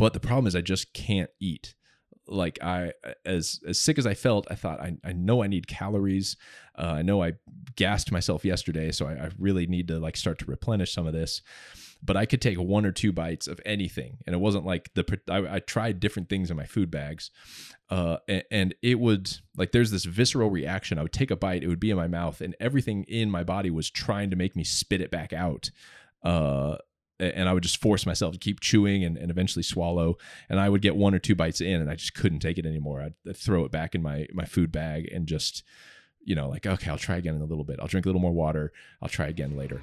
but the problem is I just can't eat. Like I, as as sick as I felt, I thought I, I know I need calories. Uh, I know I gassed myself yesterday, so I, I really need to like start to replenish some of this but I could take one or two bites of anything, and it wasn't like the. I, I tried different things in my food bags, uh, and, and, it would like there's this visceral reaction. I would take a bite, it would be in my mouth, and everything in my body was trying to make me spit it back out. Uh, and I would just force myself to keep chewing and, and eventually swallow. And I would get one or two bites in, and I just couldn't take it anymore. I'd, I'd throw it back in my my food bag and just, you know, like okay, I'll try again in a little bit. I'll drink a little more water. I'll try again later.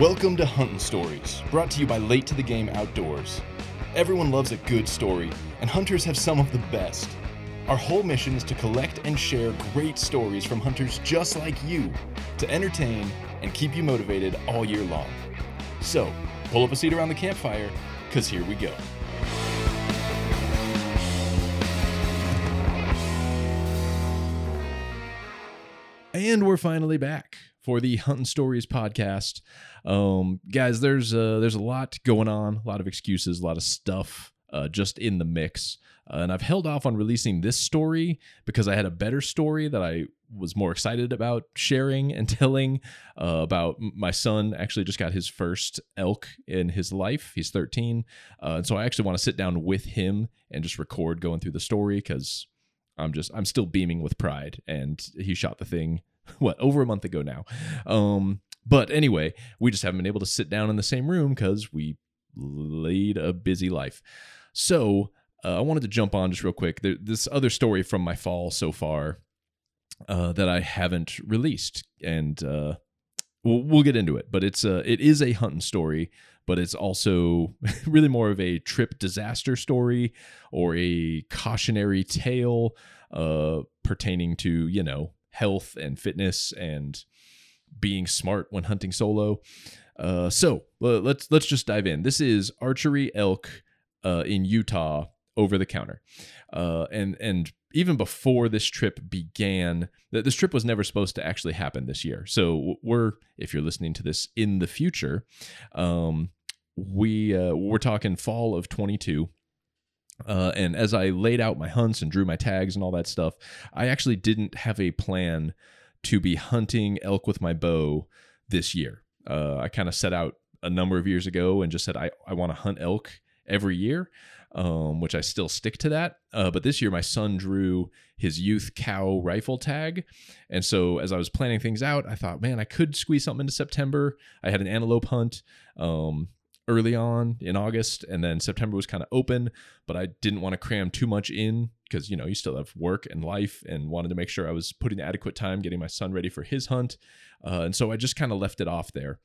Welcome to Hunting Stories, brought to you by Late to the Game Outdoors. Everyone loves a good story, and hunters have some of the best. Our whole mission is to collect and share great stories from hunters just like you to entertain and keep you motivated all year long. So, pull up a seat around the campfire, because here we go. And we're finally back for the Hunting Stories podcast. Um, guys, there's uh, there's a lot going on, a lot of excuses, a lot of stuff uh, just in the mix. Uh, and I've held off on releasing this story because I had a better story that I was more excited about sharing and telling uh, about my son actually just got his first elk in his life he's 13 uh, and so i actually want to sit down with him and just record going through the story because i'm just i'm still beaming with pride and he shot the thing what over a month ago now. Um, but anyway, we just haven't been able to sit down in the same room because we lead a busy life. So uh, I wanted to jump on just real quick. There, this other story from my fall so far uh, that I haven't released, and uh, we'll, we'll get into it. But it's a, it is a hunting story, but it's also really more of a trip disaster story or a cautionary tale uh, pertaining to you know health and fitness and being smart when hunting solo. Uh, so uh, let's let's just dive in. This is archery elk uh, in Utah over the counter, uh, and and even before this trip began, that this trip was never supposed to actually happen this year. So we're if you're listening to this in the future, um, we uh, we're talking fall of 22 uh, and as I laid out my hunts and drew my tags and all that stuff, I actually didn't have a plan to be hunting elk with my bow this year. Uh, I kind of set out a number of years ago and just said I, I want to hunt elk every year, um, which I still stick to that. Uh, but this year, my son drew his youth cow rifle tag. And so as I was planning things out, I thought, man, I could squeeze something into September. I had an antelope hunt. Um, early on in August, and then September was kind of open, but I didn't want to cram too much in because you know you still have work and life, and wanted to make sure I was putting adequate time getting my son ready for his hunt, uh, and so I just kind of left it off there.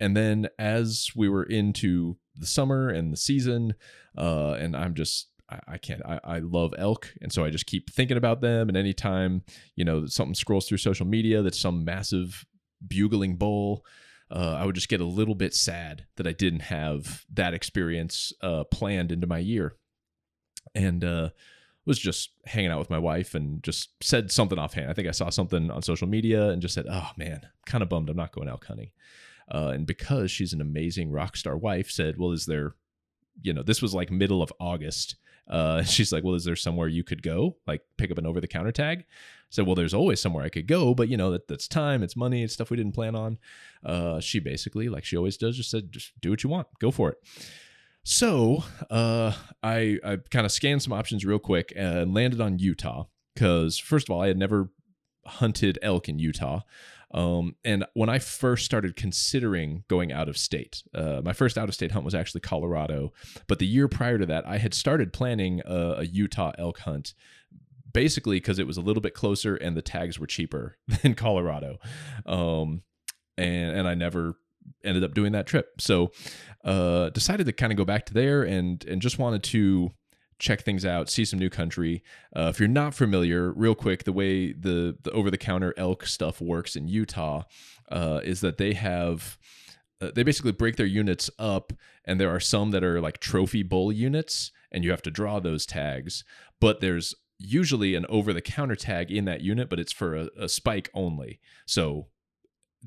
And then as we were into the summer and the season, uh, and I'm just I, can't. I, I love elk, and so I just keep thinking about them. And anytime you know something scrolls through social media that's some massive bugling bull, uh, I would just get a little bit sad that I didn't have that experience uh, planned into my year. And uh, was just hanging out with my wife and just said something offhand. I think I saw something on social media and just said, "Oh man, kind of bummed I'm not going elk hunting." Uh, and because she's an amazing rock star wife, said, "Well, is there, you know, this was like middle of August." Uh, she's like, "Well, is there somewhere you could go, like pick up an over the counter tag?" So, well, there's always somewhere I could go, but you know that that's time, it's money, it's stuff we didn't plan on. Uh, she basically, like she always does, just said, just do what you want, go for it. So uh, I I kind of scanned some options real quick and landed on Utah because first of all, I had never hunted elk in Utah. Um, and when I first started considering going out of state, uh, my first out of state hunt was actually Colorado. But the year prior to that, I had started planning a, a Utah elk hunt basically because it was a little bit closer and the tags were cheaper than Colorado. Um, and and I never ended up doing that trip. So uh, decided to kind of go back to there and and just wanted to check things out, see some new country. Uh, if you're not familiar, real quick, the way the the over the counter elk stuff works in Utah uh, is that they have. Uh, they basically break their units up, and there are some that are like trophy bull units, and you have to draw those tags. But there's usually an over the counter tag in that unit, but it's for a, a spike only. So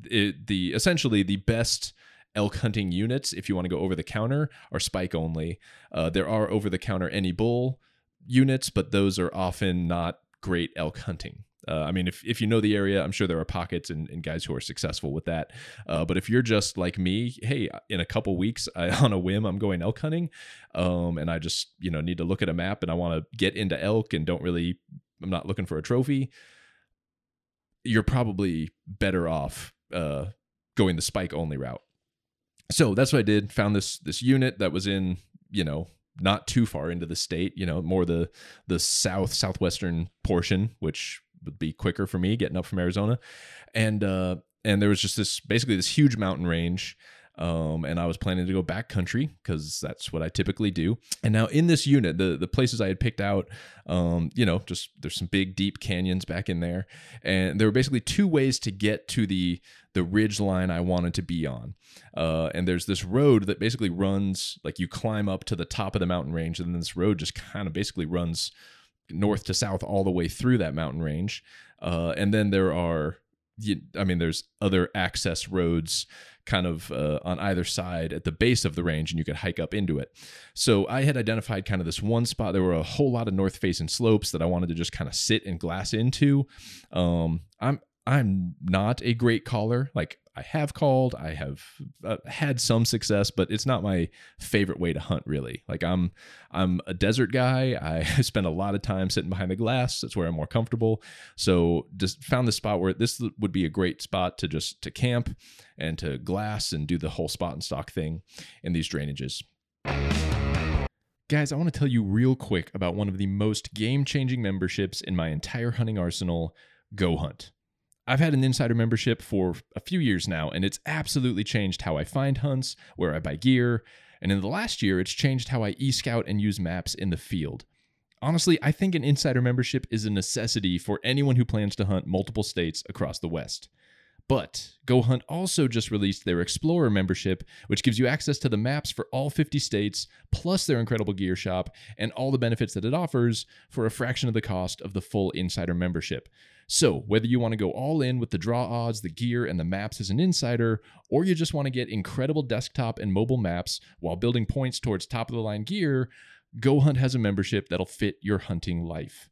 it, the essentially the best elk hunting units, if you want to go over the counter, are spike only. Uh, there are over the counter any bull units, but those are often not great elk hunting. Uh, I mean, if, if you know the area, I'm sure there are pockets and, and guys who are successful with that. Uh, but if you're just like me, hey, in a couple weeks, I, on a whim, I'm going elk hunting, um, and I just you know need to look at a map and I want to get into elk and don't really, I'm not looking for a trophy. You're probably better off uh, going the spike only route. So that's what I did. Found this this unit that was in you know not too far into the state, you know, more the the south southwestern portion, which would be quicker for me getting up from Arizona. And uh and there was just this basically this huge mountain range um, and I was planning to go backcountry because that's what I typically do. And now in this unit, the the places I had picked out, um, you know, just there's some big deep canyons back in there, and there were basically two ways to get to the the ridge line I wanted to be on. Uh, and there's this road that basically runs like you climb up to the top of the mountain range, and then this road just kind of basically runs north to south all the way through that mountain range. Uh, and then there are I mean, there's other access roads kind of uh, on either side at the base of the range, and you could hike up into it. So I had identified kind of this one spot. There were a whole lot of north facing slopes that I wanted to just kind of sit and glass into. Um, I'm I'm not a great caller. Like I have called, I have uh, had some success, but it's not my favorite way to hunt really. Like I'm I'm a desert guy. I spend a lot of time sitting behind the glass. That's where I'm more comfortable. So just found the spot where this would be a great spot to just to camp and to glass and do the whole spot and stalk thing in these drainages. Guys, I want to tell you real quick about one of the most game-changing memberships in my entire hunting arsenal, Go Hunt. I've had an insider membership for a few years now, and it's absolutely changed how I find hunts, where I buy gear, and in the last year, it's changed how I e scout and use maps in the field. Honestly, I think an insider membership is a necessity for anyone who plans to hunt multiple states across the West. But Go Hunt also just released their Explorer membership, which gives you access to the maps for all 50 states, plus their incredible gear shop, and all the benefits that it offers for a fraction of the cost of the full insider membership. So, whether you want to go all in with the draw odds, the gear, and the maps as an insider, or you just want to get incredible desktop and mobile maps while building points towards top of the line gear, Go Hunt has a membership that'll fit your hunting life.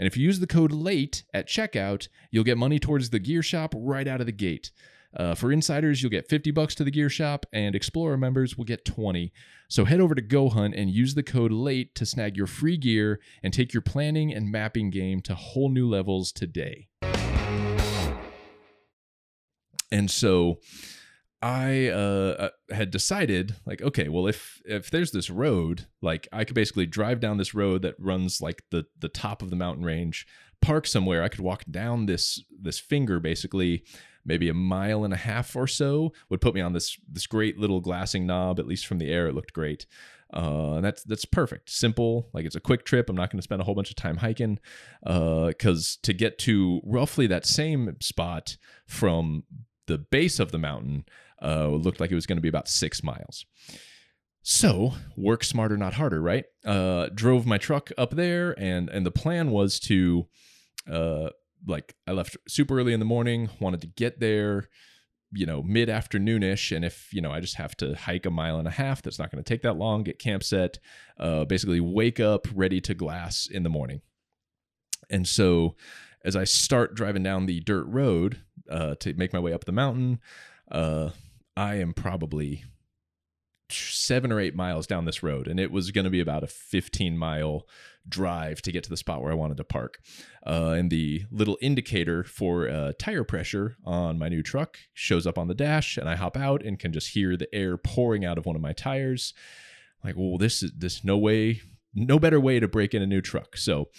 And if you use the code LATE at checkout, you'll get money towards the gear shop right out of the gate. Uh, for insiders, you'll get 50 bucks to the gear shop, and Explorer members will get 20. So head over to GoHunt and use the code LATE to snag your free gear and take your planning and mapping game to whole new levels today. And so I uh, uh, had decided, like, okay, well, if if there's this road, like, I could basically drive down this road that runs like the the top of the mountain range, park somewhere. I could walk down this this finger, basically, maybe a mile and a half or so would put me on this this great little glassing knob. At least from the air, it looked great. Uh, and that's that's perfect, simple. Like it's a quick trip. I'm not going to spend a whole bunch of time hiking, because uh, to get to roughly that same spot from the base of the mountain uh, looked like it was going to be about six miles. So work smarter, not harder, right? Uh, drove my truck up there, and and the plan was to uh, like I left super early in the morning, wanted to get there, you know, mid afternoonish. And if, you know, I just have to hike a mile and a half, that's not going to take that long, get camp set, uh, basically wake up ready to glass in the morning. And so as I start driving down the dirt road uh, to make my way up the mountain, uh, I am probably seven or eight miles down this road, and it was going to be about a 15 mile drive to get to the spot where I wanted to park. Uh, and the little indicator for uh, tire pressure on my new truck shows up on the dash, and I hop out and can just hear the air pouring out of one of my tires. Like, well, this is this no way, no better way to break in a new truck. So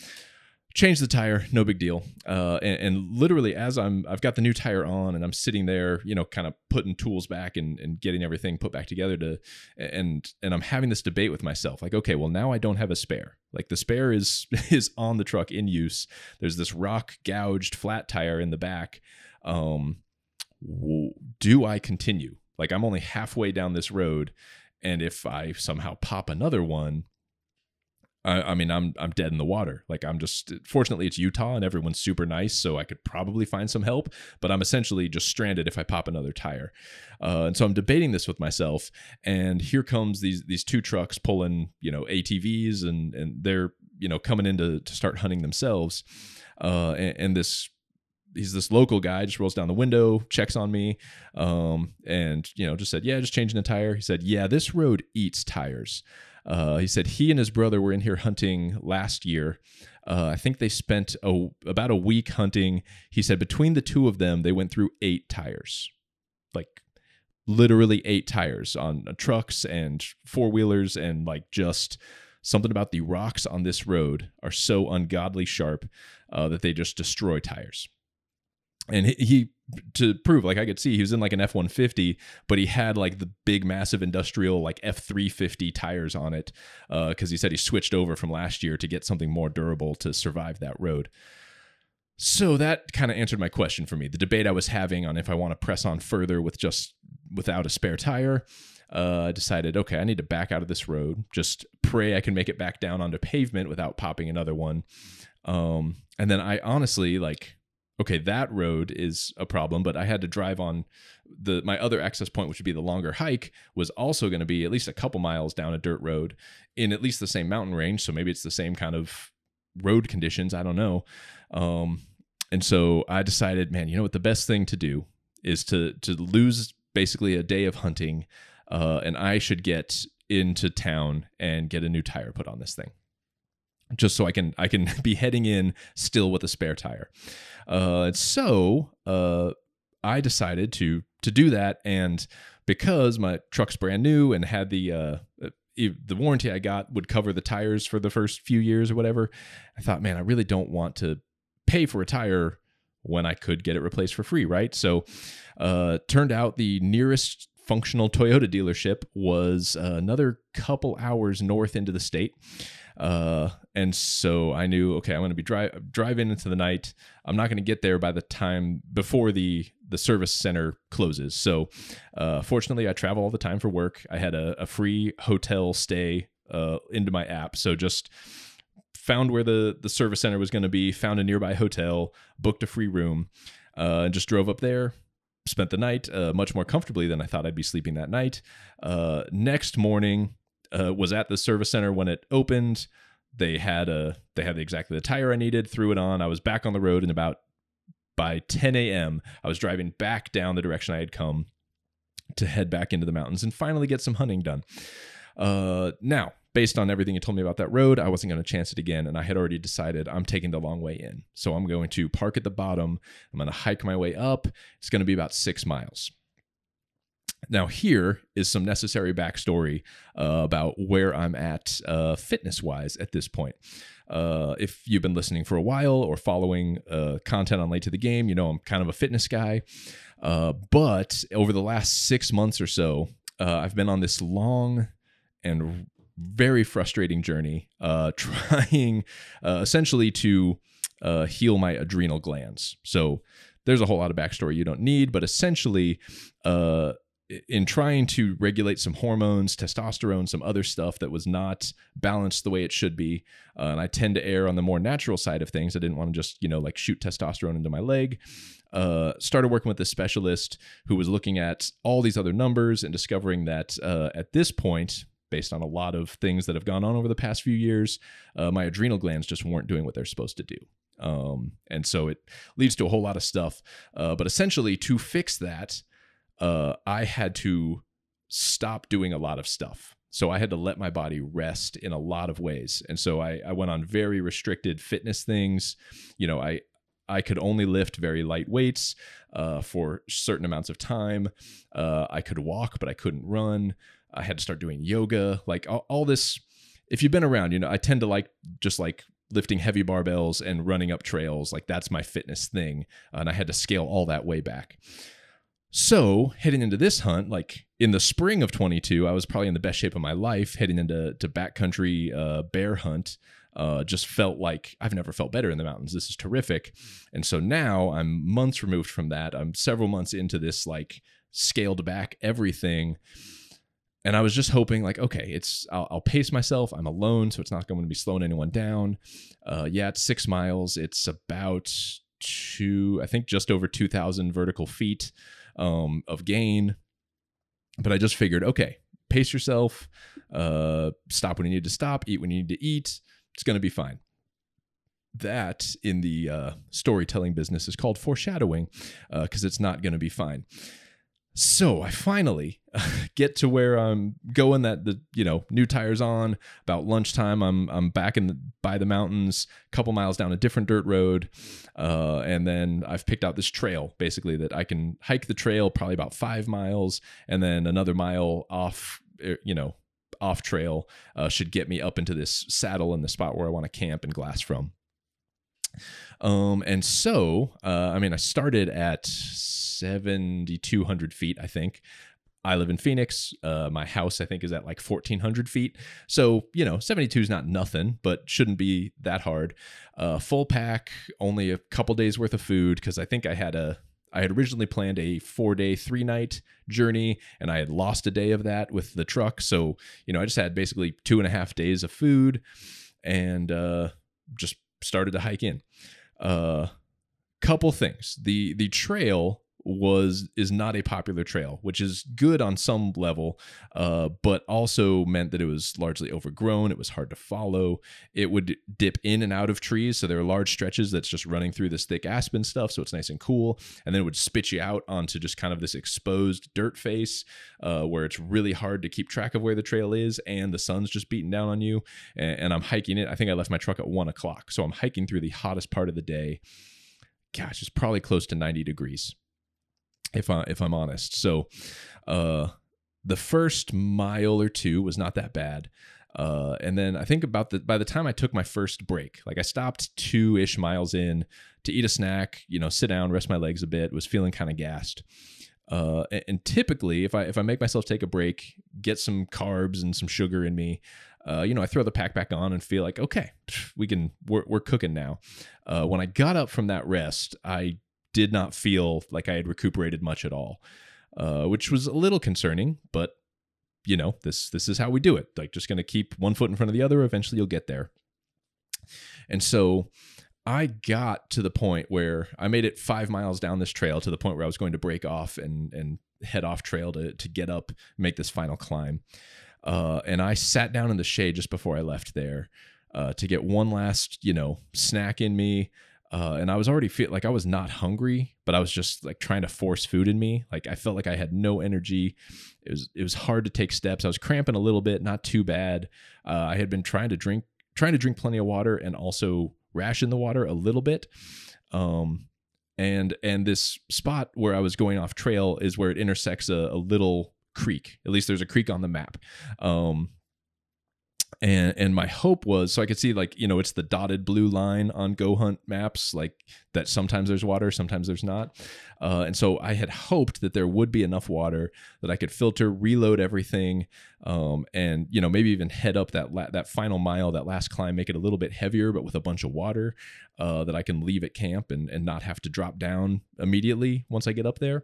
change the tire no big deal. Uh, and, and, literally as i'm i've got the new tire on and i'm sitting there you know kind of putting tools back and, and getting everything put back together to and and i'm having this debate with myself like okay well now i don't have a spare. Like the spare is is on the truck in use. There's this rock gouged flat tire in the back. Um do i continue? Like i'm only halfway down this road and if i somehow pop another one I, I, mean, I'm I'm dead in the water. Like I'm just fortunately it's Utah and everyone's super nice, so I could probably find some help. But I'm essentially just stranded if I pop another tire. Uh, and so I'm debating this with myself. And here comes these these two trucks pulling you know ATVs and and they're you know coming in to, to start hunting themselves. Uh, and, and this he's this local guy just rolls down the window checks on me um, and you know just said yeah just changing a tire he said yeah this road eats tires uh, he said he and his brother were in here hunting last year. Uh, I think they spent a, about a week hunting. He said between the two of them, they went through eight tires, like literally eight tires on uh, trucks and four wheelers, and like just something about the rocks on this road are so ungodly sharp uh, that they just destroy tires and he, he, to prove like i could see he was in like an f-150 but he had like the big massive industrial like f-350 tires on it Uh, because uh, he said he switched over from last year to get something more durable to survive that road so that kind of answered my question for me the debate i was having on if i want to press on further with just without a spare tire uh, decided, okay, I need to back out of this road. Just pray I can make it back down onto pavement without popping another one. Um, and then I honestly like okay, that road is a problem, but I had to drive on the my other access point, which would be the longer hike, was also going to be at least a couple miles down a dirt road in at least the same mountain range. So maybe it's the same kind of road conditions. I don't know. Um, and so I decided, man, you know what? The best thing to do is to to lose basically a day of hunting, uh, and I should get into town and get a new tire put on this thing just so I can I can be heading in still with a spare tire. Uh, so uh, I decided to to do that, and because my truck's brand new and had the uh, the warranty I got would cover the tires for the first few years or whatever, I thought, man, I really don't want to pay for a tire when I could get it replaced for free, right? So, uh, turned out the nearest functional Toyota dealership was uh, another couple hours north into the state. Uh, and so I knew, okay, I'm going to be drive driving into the night. I'm not going to get there by the time before the the service center closes. So, uh, fortunately, I travel all the time for work. I had a, a free hotel stay uh, into my app, so just found where the the service center was going to be, found a nearby hotel, booked a free room, uh, and just drove up there spent the night uh, much more comfortably than I thought I'd be sleeping that night. Uh, next morning, uh, was at the service center when it opened. They had a they had exactly the tire I needed. Threw it on. I was back on the road in about by 10 a.m. I was driving back down the direction I had come to head back into the mountains and finally get some hunting done. Uh, now, based on everything you told me about that road, I wasn't going to chance it again. And I had already decided I'm taking the long way in. So I'm going to park at the bottom. I'm going to hike my way up. It's going to be about six miles. Now, here is some necessary backstory uh, about where I'm at uh, fitness wise at this point. Uh, if you've been listening for a while or following uh, content on Late to the Game, you know I'm kind of a fitness guy. Uh, but over the last six months or so, uh, I've been on this long and very frustrating journey trying essentially to heal my adrenal glands. So, there's a whole lot of backstory you don't need, but essentially, uh, in trying to regulate some hormones, testosterone, some other stuff that was not balanced the way it should be. Uh, and I tend to err on the more natural side of things. I didn't want to just, you know, like shoot testosterone into my leg. Uh, started working with a specialist who was looking at all these other numbers and discovering that uh, at this point, based on a lot of things that have gone on over the past few years, uh, my adrenal glands just weren't doing what they're supposed to do. Um, and so it leads to a whole lot of stuff. Uh, but essentially, to fix that, uh, I had to stop doing a lot of stuff. So I had to let my body rest in a lot of ways. And so I, I went on very restricted fitness things. You know, I, I could only lift very light weights uh, for certain amounts of time. Uh, I could walk, but I couldn't run. I had to start doing yoga, like all, all, this. If you've been around, you know, I tend to like just like lifting heavy barbells and running up trails. Like that's my fitness thing. And I had to scale all that way back. So heading into this hunt, like in the spring of 22, I was probably in the best shape of my life. Heading into to backcountry uh, bear hunt, uh, just felt like I've never felt better in the mountains. This is terrific. And so now I'm months removed from that. I'm several months into this like scaled back everything. and I was just hoping, like, okay, it's I'll, I'll, pace myself. I'm alone, so it's not going to be slowing anyone down. Uh, yeah, it's six miles. It's about two, I think, just over two thousand vertical feet um, of gain. But I just figured, okay, pace yourself. Uh, stop when you need to stop. Eat when you need to eat. It's going to be fine. That in the uh, storytelling business is called foreshadowing because uh, it's not going to be fine. So I finally get to where I'm going. That the you know new tires on. About lunchtime, I'm I'm back in the, by the mountains, a couple miles down a different dirt road, uh, and then I've picked out this trail basically that I can hike the trail probably about five miles, and then another mile off. Er, you know, off trail uh, should get me up into this saddle in the spot where I want to camp and glass from. Um, and so, uh, I mean, I started at 7,200 feet, I think. I live in Phoenix. Uh, my house, I think, is at like 1,400 feet. So, you know, 72 is not nothing, but shouldn't be that hard. Uh, full pack, only a couple days worth of food because I think I had a. I had originally planned a four day, three night journey, and I had lost a day of that with the truck. So, you know, I just had basically two and a half days of food and uh, just started to hike in. Uh, couple things. The the trail was is not a popular trail, which is good on some level, uh, but also meant that it was largely overgrown. It was hard to follow. It would dip in and out of trees, so there are large stretches that's just running through this thick aspen stuff, so it's nice and cool. And then it would spit you out onto just kind of this exposed dirt face, uh, where it's really hard to keep track of where the trail is, and the sun's just beating down on you. And, and I'm hiking it. I think I left my truck at one o'clock, so I'm hiking through the hottest part of the day. Gosh, it's probably close to 90 degrees if I if I'm honest. So, uh, the first mile or two was not that bad. Uh, and then I think about the by the time I took my first break, like I stopped two ish miles in to eat a snack, you know, sit down, rest my legs a bit, was feeling kind of gassed. Uh, and, and, typically, if I if I make myself take a break, get some carbs and some sugar in me, uh, you know, I throw the pack back on and feel like, okay, we can we're we're cooking now. Uh, when I got up from that rest, I did not feel like I had recuperated much at all, uh, which was a little concerning. But you know, this this is how we do it. Like, just to keep one foot in front of the other. Eventually, you'll get there. And so, I got to the point where I made it five miles down this trail to the point where I was going to break off and and head off trail to to get up, make this final climb. Uh, and I sat down in the shade just before I left there uh, to get one last, you know, snack in me, uh, and I was already feel like I was not hungry, but I was just like trying to force food in me. Like I felt like I had no energy. It was it was hard to take steps. I was cramping a little bit, not too bad. Uh, I had been trying to drink trying to drink plenty of water and also ration the water a little bit. Um, and and this spot where I was going off trail is where it intersects a, a little creek. At least there's a creek on the map. Um, and and my hope was so I could see like you know it's the dotted blue line on Go Hunt maps like that sometimes there's water sometimes there's not. Uh, and so I had hoped that there would be enough water that I could filter reload everything um, and you know maybe even head up that la- that final mile that last climb make it a little bit heavier but with a bunch of water uh, that I can leave at camp and and not have to drop down immediately once I get up there.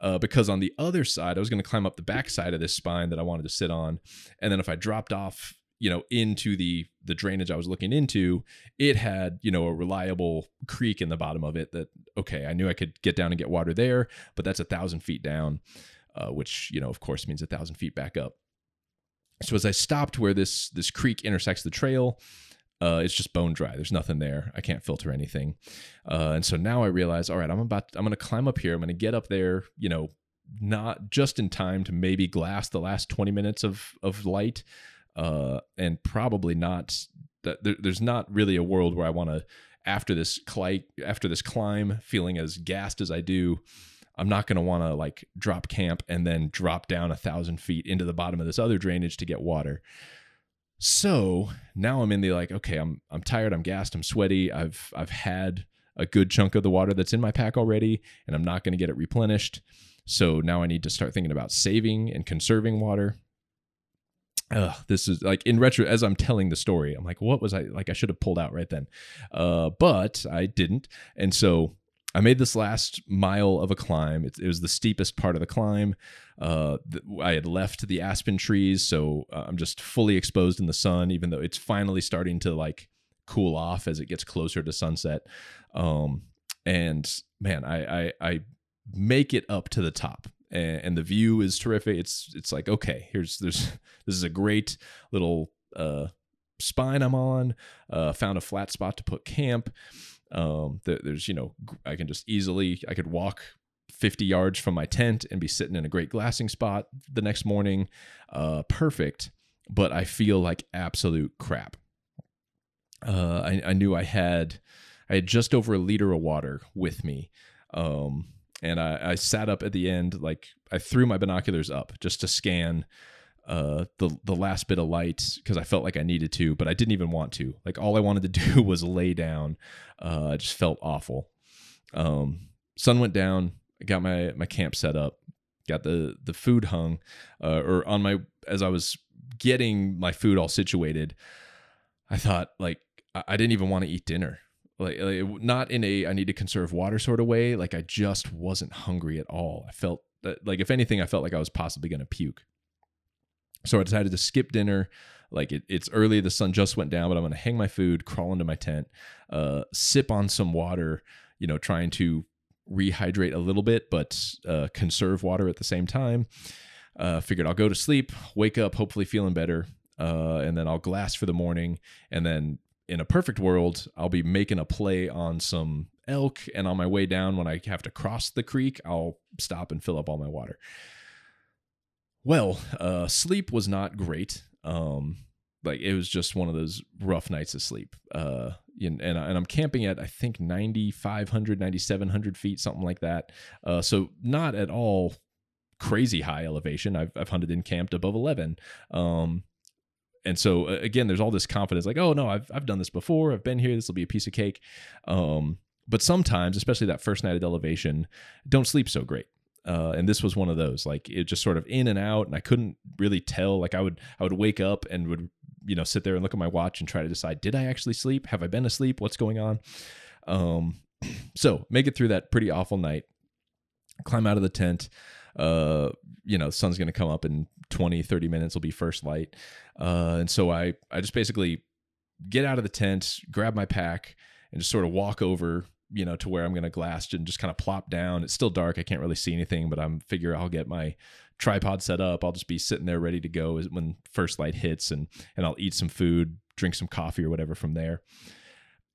Uh, because on the other side I was going to climb up the back side of this spine that I wanted to sit on and then if I dropped off you know into the the drainage I was looking into, it had you know a reliable creek in the bottom of it. That okay, I knew I could get down and get water there, but that's a thousand feet down, uh, which you know of course means a thousand feet back up. So as I stopped where this this creek intersects the trail, uh, it's just bone dry. There's nothing there. I can't filter anything, uh, and so now I realize, all right, I'm about I'm to climb up here. I'm to get up there. You know, not just in time to maybe glass the last 20 minutes of of light uh, and probably not. There, there's not really a world where I want to after this climb after this climb feeling as gassed as I do. I'm not going to want to like drop camp and then drop down a thousand feet into the bottom of this other drainage to get water. So now I'm in the like, okay, I'm I'm tired, I'm gassed, I'm sweaty. I've I've had a good chunk of the water that's in my pack already, and I'm not going to get it replenished. So now I need to start thinking about saving and conserving water. Ugh, this is like in retro as I'm telling the story, I'm like, what was I like? I should have pulled out right then, uh, but I didn't, and so I made this last mile of a climb. It, it was the steepest part of the climb. Uh, I had left the aspen trees, so uh, I'm just fully exposed in the sun, even though it's finally starting to like cool off as it gets closer to sunset. Um, and man, I, I, I make it up to the top and, and, the view is terrific. It's, it's like, okay, here's, there's, this is a great little, uh, spine I'm on, uh, found a flat spot to put camp. Um, there's, you know, I can just easily, I could walk 50 yards from my tent and be sitting in a great glassing spot the next morning. Uh, perfect. But I feel like absolute crap. Uh, I, I knew I had, I had just over a liter of water with me. Um, and I, I sat up at the end, like I threw my binoculars up just to scan uh, the the last bit of light because I felt like I needed to, but I didn't even want to. Like all I wanted to do was lay down. Uh, I just felt awful. Um, sun went down. I got my my camp set up. Got the the food hung, uh, or on my as I was getting my food all situated. I thought like I didn't even want to eat dinner. Like, like not in a I need to conserve water sort of way. Like I just wasn't hungry at all. I felt that like if anything, I felt like I was possibly going to puke. So I decided to skip dinner. Like it, it's early, the sun just went down, but I'm going to hang my food, crawl into my tent, uh, sip on some water. You know, trying to rehydrate a little bit, but uh, conserve water at the same time. Uh, figured I'll go to sleep, wake up, hopefully feeling better, uh, and then I'll glass for the morning, and then in a perfect world, I'll be making a play on some elk, and on my way down, when I have to cross the creek, I'll stop and fill up all my water. Well, uh, sleep was not great. Um, like it was just one of those rough nights of sleep. Uh, and, and, and I'm camping at I think 9,500, 9,700 feet, something like that. Uh, so not at all crazy high elevation. I've, I've hunted and camped above 11. Um, and so again, there's all this confidence, like, oh no, I've I've done this before. I've been here. This will be a piece of cake. Um, but sometimes, especially that first night at elevation, don't sleep so great. Uh, and this was one of those. Like it just sort of in and out, and I couldn't really tell. Like I would I would wake up and would you know sit there and look at my watch and try to decide did I actually sleep? Have I been asleep? What's going on? Um, so make it through that pretty awful night. Climb out of the tent. Uh, you know, sun's going to come up in 20, 30 minutes will be first light. Uh, and so I, I just basically get out of the tent, grab my pack, and just sort of walk over, you know, to where I'm going to glass and just kind of plop down. It's still dark. I can't really see anything, but I'm figure I'll get my tripod set up. I'll just be sitting there ready to go when first light hits and, and I'll eat some food, drink some coffee or whatever from there.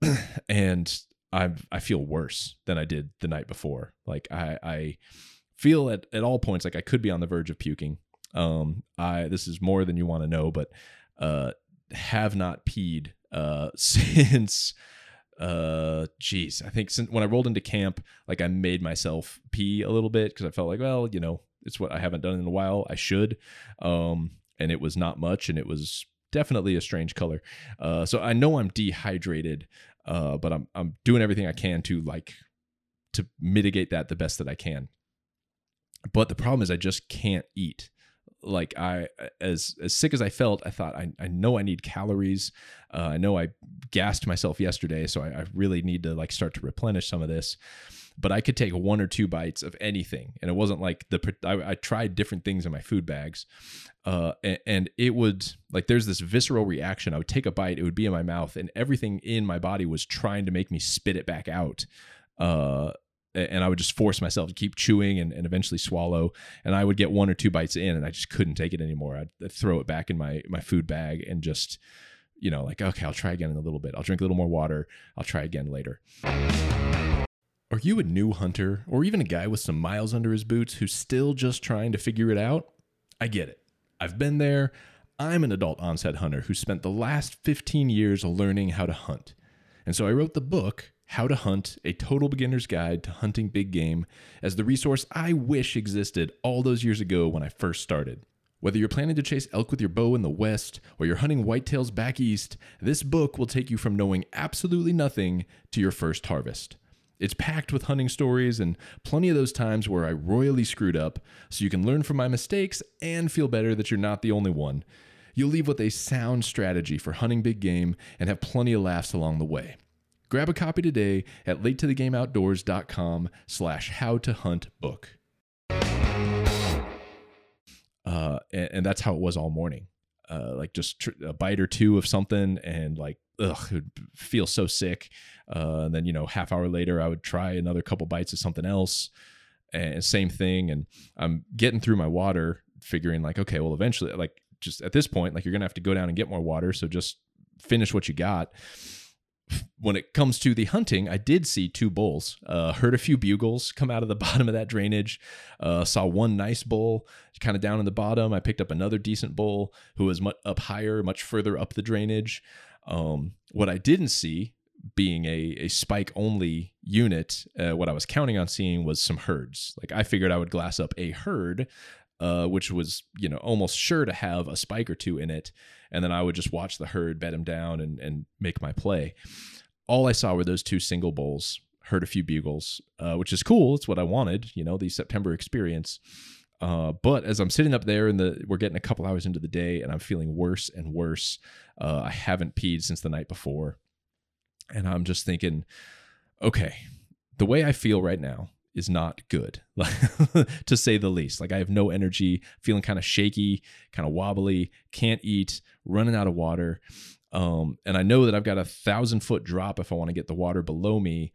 and I I feel worse than I did the night before. Like I I feel at, at all points like I could be on the verge of puking. Um, I this is more than you want to know, but uh, have not peed uh, since uh geez i think since when i rolled into camp like i made myself pee a little bit because i felt like well you know it's what i haven't done in a while i should. Um and it was not much and it was definitely a strange color. Uh so i know i'm dehydrated uh but i'm i'm doing everything i can to like to mitigate that the best that i can but the problem is i just can't eat like I as as sick as I felt, I thought I, I know I need calories. Uh, I know I gassed myself yesterday, so I, I, really need to like start to replenish some of this. But I could take one or two bites of anything, and it wasn't like the I, I tried different things in my food bags, uh, and, it would like there's this visceral reaction. I would take a bite, it would be in my mouth, and everything in my body was trying to make me spit it back out. Uh, and I would just force myself to keep chewing and, and eventually swallow. And I would get one or two bites in, and I just couldn't take it anymore. I'd, I'd, throw it back in my my food bag and just, you know, like okay, I'll try again in a little bit. I'll drink a little more water. I'll try again later. Are you a new hunter, or even a guy with some miles under his boots who's still just trying to figure it out? I get it. I've been there. I'm an adult onset hunter who spent the last 15 years learning how to hunt. And so I wrote the book how to Hunt, a total beginner's guide to hunting big game, as the resource I wish existed all those years ago when I first started. Whether you're planning to chase elk with your bow in the west or you're hunting whitetails back east, this book will take you from knowing absolutely nothing to your first harvest. It's packed with hunting stories and plenty of those times where I royally screwed up, so you can learn from my mistakes and feel better that you're not the only one. You'll leave with a sound strategy for hunting big game and have plenty of laughs along the way. Grab a copy today at latetothegameoutdoors.com slash how to hunt book. Uh, and, and that's how it was all morning. Uh, like just tr- a bite or two of something and like ugh it would feel so sick. Uh, and then you know half hour later i would try another couple bites of something else. And same thing. And i'm getting through my water figuring like okay well eventually like just at this point like you're gonna have to go down and get more water. So just finish what you got when it comes to the hunting, I did see two bulls. Uh, heard a few bugles come out of the bottom of that drainage. Uh, saw one nice bull kind of down in the bottom. I picked up another decent bull who was much up higher, much further up the drainage. Um, what I didn't see, being a, a spike only unit, uh, what I was counting on seeing was some herds. Like I figured I would glass up a herd, uh, which was you know almost sure to have a spike or two in it and then I would just watch the herd bed him down and and make my play. All I saw were those two single bulls. Heard a few bugles, uh, which is cool. It's what I wanted, you know, the September experience. Uh, but as I'm sitting up there and the we're getting a couple hours into the day and I'm feeling worse and worse. Uh, I haven't peed since the night before, and I'm just thinking, okay, the way I feel right now is not good, to say the least. Like I have no energy, feeling kind of shaky, kind of wobbly, can't eat, running out of water. Um, and I know that I've got a thousand foot drop if I want to get the water below me.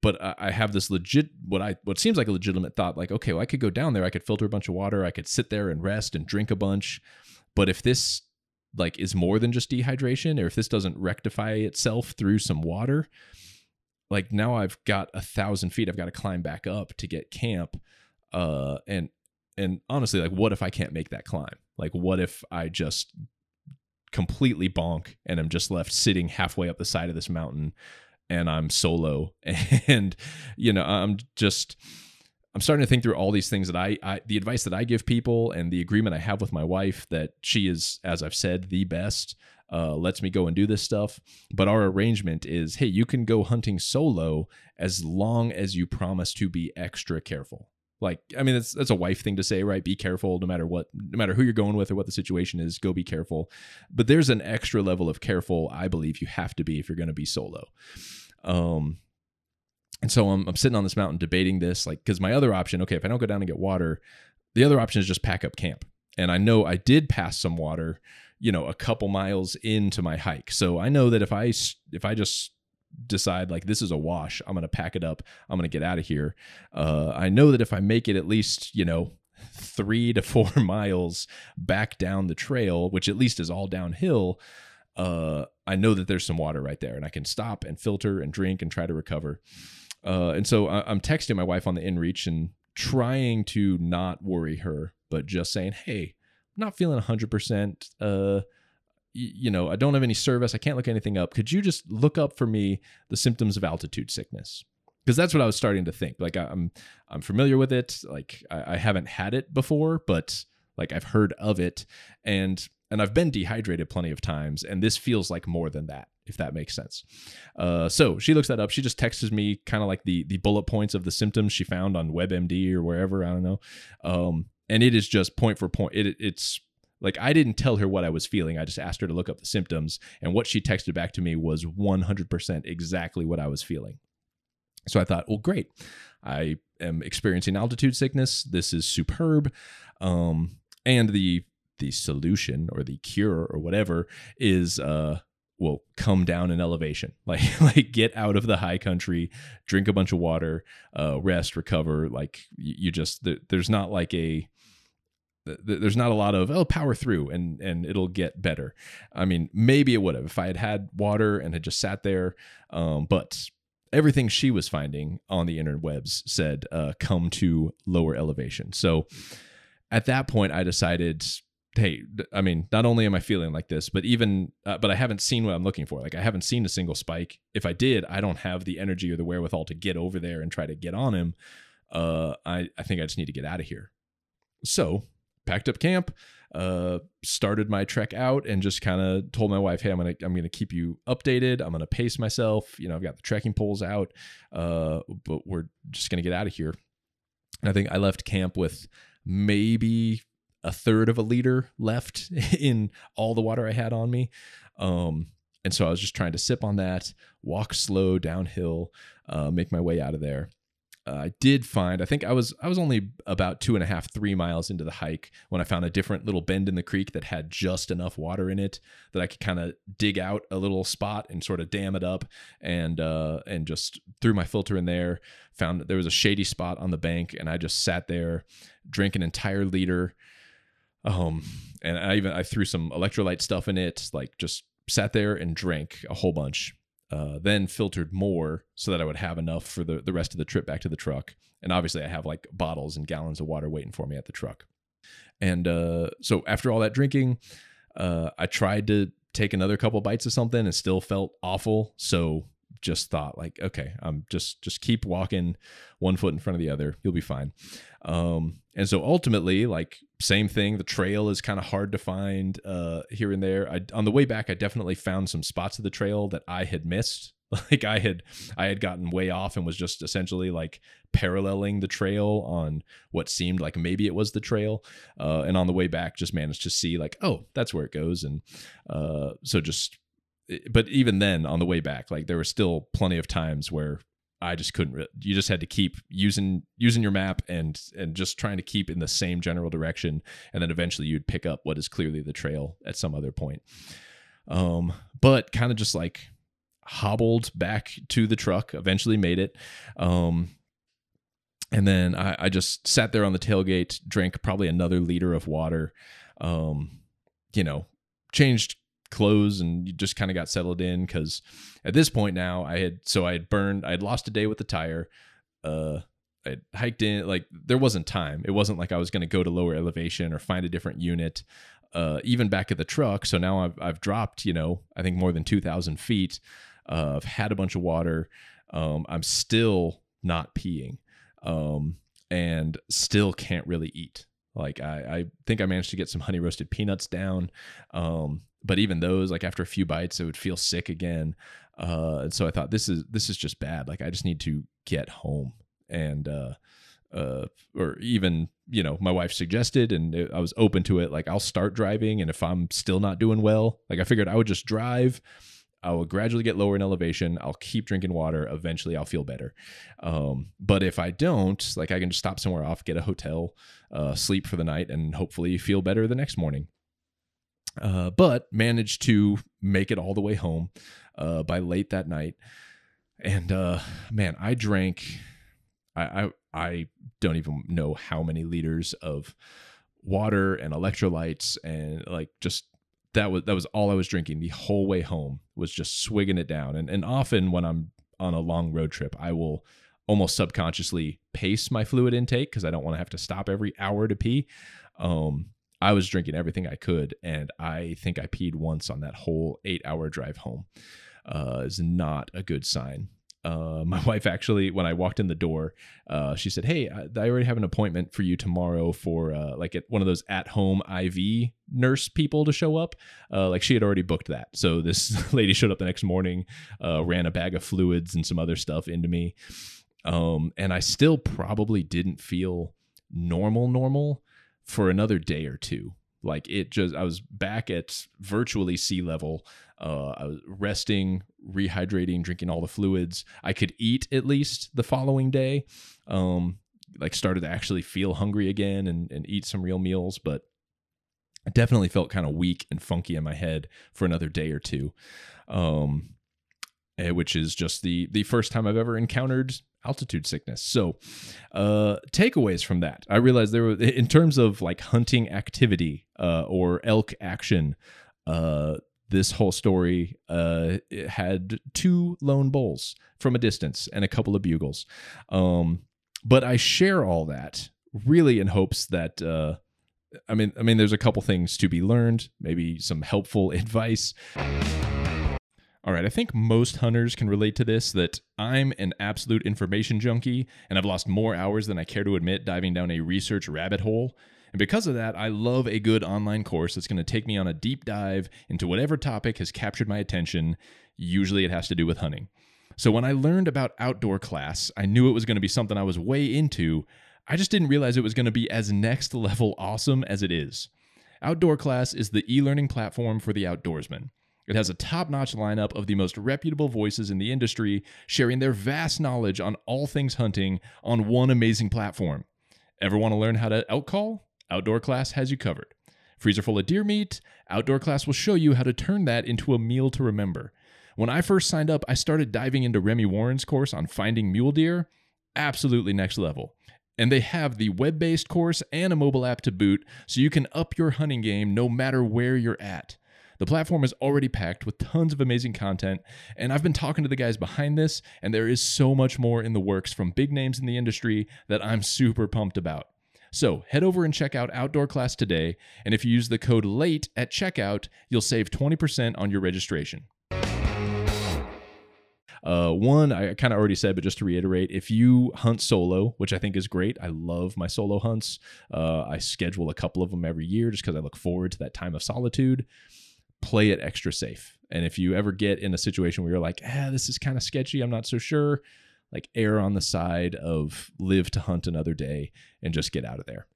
But I have this legit, what I what seems like a legitimate thought, like okay, well, I could go down there, I could filter a bunch of water, I could sit there and rest and drink a bunch. But if this like is more than just dehydration, or if this doesn't rectify itself through some water, like now I've got a thousand feet I've got to climb back up to get camp. Uh, and and honestly, like, what if I can't make that climb? Like, what if I just completely bonk and I'm just left sitting halfway up the side of this mountain and I'm solo and you know I'm just I'm starting to think through all these things that I, I the advice that I give people and the agreement I have with my wife that she is as I've said the best uh, lets me go and do this stuff. But our arrangement is hey, you can go hunting solo as long as you promise to be extra careful. Like, I mean, that's that's a wife thing to say, right? Be careful, no matter what, no matter who you're going with or what the situation is. Go be careful. But there's an extra level of careful I believe you have to be if you're going to be solo. Um, and so I'm, I'm sitting on this mountain debating this, like, because my other option, okay, if I don't go down and get water, the other option is just pack up camp. And I know I did pass some water you know a couple miles into my hike. So i know that if i if i just decide like this is a wash i'm gonna pack it up i'm gonna get out of here uh, i know that if i make it at least you know three to four miles back down the trail which at least is all downhill uh, i know that there's some water right there and i can stop and filter and drink and try to recover. Uh, and so I- i'm texting my wife on the inreach and trying to not worry her but just saying hey not feeling 100%. Uh, you know, I don't have any service. I can't look anything up. Could you just look up for me the symptoms of altitude sickness? Because that's what I was starting to think. Like I'm, I'm familiar with it. Like I, I haven't had it before, but like I've heard of it, and and I've been dehydrated plenty of times, and this feels like more than that, if that makes sense. Uh, so she looks that up. She just texts me kind of like the the bullet points of the symptoms she found on WebMD or wherever I don't know. Um, and it is just point for point. It, it's like I didn't tell her what I was feeling. I just asked her to look up the symptoms, and what she texted back to me was 100% exactly what I was feeling. So I thought, well, great. I am experiencing altitude sickness. This is superb. Um, and the the solution or the cure or whatever is uh will come down in elevation like like get out of the high country drink a bunch of water uh rest recover like you, you just there's not like a there's not a lot of oh power through and and it'll get better. I mean maybe it would have if i had had water and had just sat there um, but everything she was finding on the interwebs said uh, come to lower elevation. So at that point i decided hey i mean not only am i feeling like this but even uh, but i haven't seen what i'm looking for. Like i haven't seen a single spike. If i did i don't have the energy or the wherewithal to get over there and try to get on him. Uh, I, I think i just need to get out of here. So packed up camp, uh, started my trek out, and just kind of told my wife, "Hey, I'm gonna I'm gonna keep you updated. I'm gonna pace myself. You know, I've got the trekking poles out, uh, but we're just gonna get out of here." And I think I left camp with maybe a third of a liter left in all the water I had on me. Um, and so I was just trying to sip on that, walk slow downhill, uh, make my way out of there. Uh, I did find I think I was I was only about two and a half three miles into the hike when I found a different little bend in the creek that had just enough water in it that I could kind of dig out a little spot and sort of dam it up and uh, and just threw my filter in there. Found that there was a shady spot on the bank and I just sat there, drank an entire liter. Um, and I even I threw some electrolyte stuff in it, like just sat there and drank a whole bunch uh, then filtered more so that I would have enough for the, the rest of the trip back to the truck. And obviously, I have like bottles and gallons of water waiting for me at the truck. And uh, so after all that drinking, uh, I tried to take another couple bites of something and still felt awful. So just thought like, okay, I'm just just keep walking one foot in front of the other. You'll be fine. Um, and so ultimately, like same thing. The trail is kind of hard to find uh, here and there. I, on the way back, I definitely found some spots of the trail that I had missed. Like I had, I had gotten way off and was just essentially like paralleling the trail on what seemed like maybe it was the trail. Uh, and on the way back, just managed to see like, oh, that's where it goes. And uh, so just, but even then, on the way back, like there were still plenty of times where I just couldn't. Re- you just had to keep using using your map and and just trying to keep in the same general direction, and then eventually you'd pick up what is clearly the trail at some other point. Um, but kind of just like hobbled back to the truck. Eventually made it. Um, and then I, I just sat there on the tailgate, drank probably another liter of water. Um, you know, changed clothes and you just kind of got settled in because at this point now I had so I had burned I had lost a day with the tire. Uh, I hiked in like there wasn't time. It wasn't like I was going to go to lower elevation or find a different unit. Uh, even back at the truck. So now I've I've dropped you know I think more than two thousand feet. Uh, I've had a bunch of water. Um, I'm still not peeing, um, and still can't really eat. Like I, I think I managed to get some honey roasted peanuts down. Um, but even those, like after a few bites, it would feel sick again. Uh, and so I thought this is this is just bad. Like I just need to get home and uh, uh, or even you know my wife suggested and it, I was open to it. Like I'll start driving, and if I'm still not doing well, like I figured I would just drive. I will gradually get lower in elevation. I'll keep drinking water. Eventually, I'll feel better. Um, but if I don't, like I can just stop somewhere off, get a hotel, uh, sleep for the night, and hopefully feel better the next morning uh, but managed to make it all the way home uh, by late that night. And uh, man, I drank. I, I I don't even know how many liters of water and electrolytes and like just that was that was all I was drinking the whole way home was just swigging it down. And and often when I'm on a long road trip, I will almost subconsciously pace my fluid intake because I don't want to have to stop every hour to pee. Um, I was drinking everything I could, and I think I peed once on that whole eight hour drive home. Uh, is not a good sign. Uh, my wife actually, when I walked in the door, uh, she said, "Hey, I, I, already have an appointment for you tomorrow for uh, like at one of those at-home IV nurse people to show up." Uh, like she had already booked that. So this lady showed up the next morning, uh, ran a bag of fluids and some other stuff into me, um, and I still probably didn't feel normal, normal for another day or two. Like it just, I was back at virtually sea level. Uh, I was resting, rehydrating, drinking all the fluids. I could eat at least the following day. Um, like started to actually feel hungry again and, and eat some real meals, but I definitely felt kind of weak and funky in my head for another day or two. Um, which is just the the first time I've ever encountered altitude sickness. So, uh, takeaways from that, I realized there were in terms of like hunting activity uh, or elk action. Uh, this whole story uh, had two lone bulls from a distance and a couple of bugles. Um, but I share all that really in hopes that uh, I mean, I mean, there's a couple things to be learned, maybe some helpful advice. All right, I think most hunters can relate to this that I'm an absolute information junkie and I've lost more hours than I care to admit diving down a research rabbit hole. And because of that, I love a good online course that's going to take me on a deep dive into whatever topic has captured my attention. Usually it has to do with hunting. So when I learned about Outdoor Class, I knew it was going to be something I was way into. I just didn't realize it was going to be as next level awesome as it is. Outdoor Class is the e learning platform for the outdoorsman. It has a top notch lineup of the most reputable voices in the industry, sharing their vast knowledge on all things hunting on one amazing platform. Ever want to learn how to outcall? Outdoor Class has you covered. Freezer full of deer meat, Outdoor Class will show you how to turn that into a meal to remember. When I first signed up, I started diving into Remy Warren's course on finding mule deer. Absolutely next level. And they have the web based course and a mobile app to boot, so you can up your hunting game no matter where you're at. The platform is already packed with tons of amazing content, and I've been talking to the guys behind this, and there is so much more in the works from big names in the industry that I'm super pumped about. So head over and check out Outdoor Class today, and if you use the code LATE at checkout, you'll save 20% on your registration. Uh, one, I kind of already said, but just to reiterate, if you hunt solo, which I think is great, I love my solo hunts. Uh, I schedule a couple of them every year just because I look forward to that time of solitude. Play it extra safe. And if you ever get in a situation where you're like, ah, this is kind of sketchy, I'm not so sure, like err on the side of live to hunt another day and just get out of there.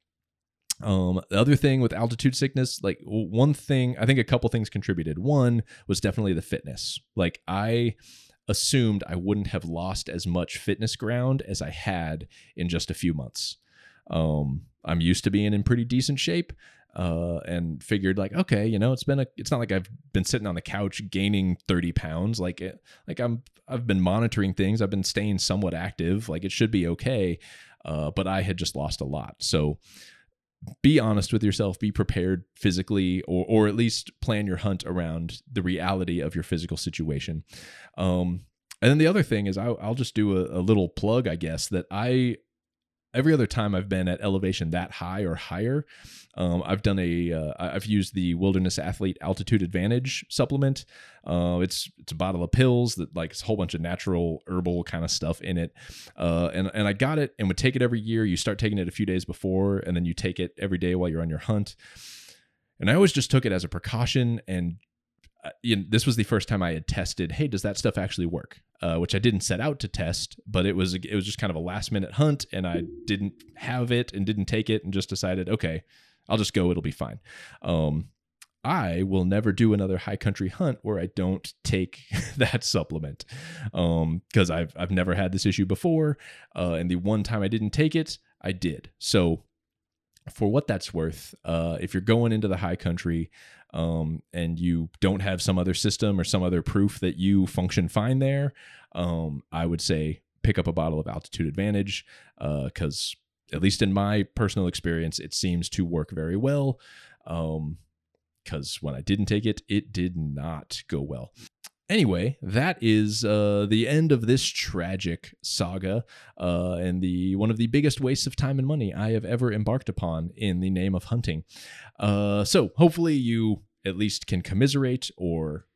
Um, the other thing with altitude sickness, like one thing, I think a couple things contributed. One was definitely the fitness. Like I assumed I wouldn't have lost as much fitness ground as I had in just a few months. Um, I'm used to being in pretty decent shape. Uh, and figured like okay you know it's been a it's not like i've been sitting on the couch gaining 30 pounds. Like it like i'm i've been monitoring things. I've been staying somewhat active. Like it should be okay uh, but i had just lost a lot. So be honest with yourself. Be prepared physically or or at least plan your hunt around the reality of your physical situation. Um and then the other thing is I'll, I'll just do a, a little plug i guess that i every other time I've been at elevation that high or higher, um, I've done a uh, I've used the Wilderness Athlete Altitude Advantage supplement. Uh, it's it's a bottle of pills that like it's a whole bunch of natural herbal kind of stuff in it, uh, and and I got it and would take it every year. You start taking it a few days before, and then you take it every day while you're on your hunt. And I always just took it as a precaution and you know, this was the first time I had tested. Hey, does that stuff actually work? Uh, which I didn't set out to test, but it was it was just kind of a last minute hunt, and I didn't have it and didn't take it, and just decided, okay, I'll just go. It'll be fine. Um, I will never do another high country hunt where I don't take that supplement because um, I've I've never had this issue before, uh, and the one time I didn't take it, I did. So for what that's worth, uh, if you're going into the high country um, and you don't have some other system or some other proof that you function fine there, um, I would say pick up a bottle of Altitude Advantage because, uh, at least in my personal experience, it seems to work very well. Because um, when I didn't take it, it did not go well. Anyway, that is uh, the end of this tragic saga uh, and the one of the biggest wastes of time and money I have ever embarked upon in the name of hunting. Uh, so hopefully you at least can commiserate or,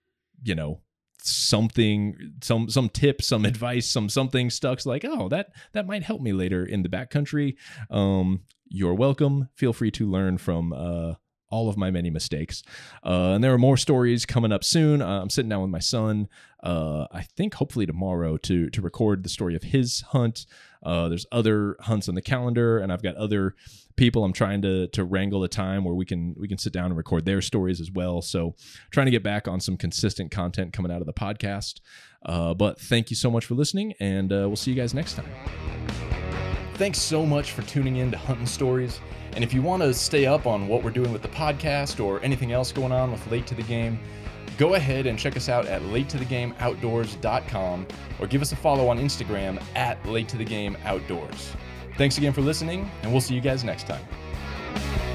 you know, something some some tip some advice some something stuck like oh that that might help me later in the backcountry um you're welcome feel free to learn from uh all of my many mistakes. Uh, and there are more stories coming up soon. Uh, I'm sitting down with my son. Uh, I think hopefully tomorrow to to record the story of his hunt. Uh, there's other hunts on the calendar, and I've got other people I'm trying to to wrangle a time where we can we can sit down and record their stories as well. So trying to get back on some consistent content coming out of the podcast. Uh, but thank you so much for listening, and uh, we'll see you guys next time. Thanks so much for tuning in to Hunting Stories. And if you want to stay up on what we're doing with the podcast or anything else going on with Late to the Game, go ahead and check us out at latetothegameoutdoors.com or give us a follow on Instagram at Late to the Game Outdoors. Thanks again for listening, and we'll see you guys next time.